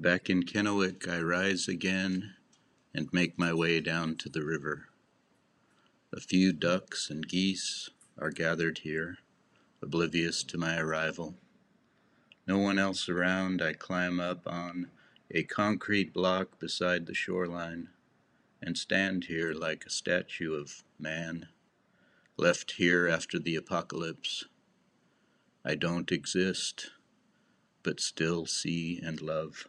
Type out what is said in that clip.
Back in Kennewick I rise again and make my way down to the river. A few ducks and geese are gathered here, oblivious to my arrival. No one else around, I climb up on a concrete block beside the shoreline and stand here like a statue of man, left here after the apocalypse. I don't exist, but still see and love.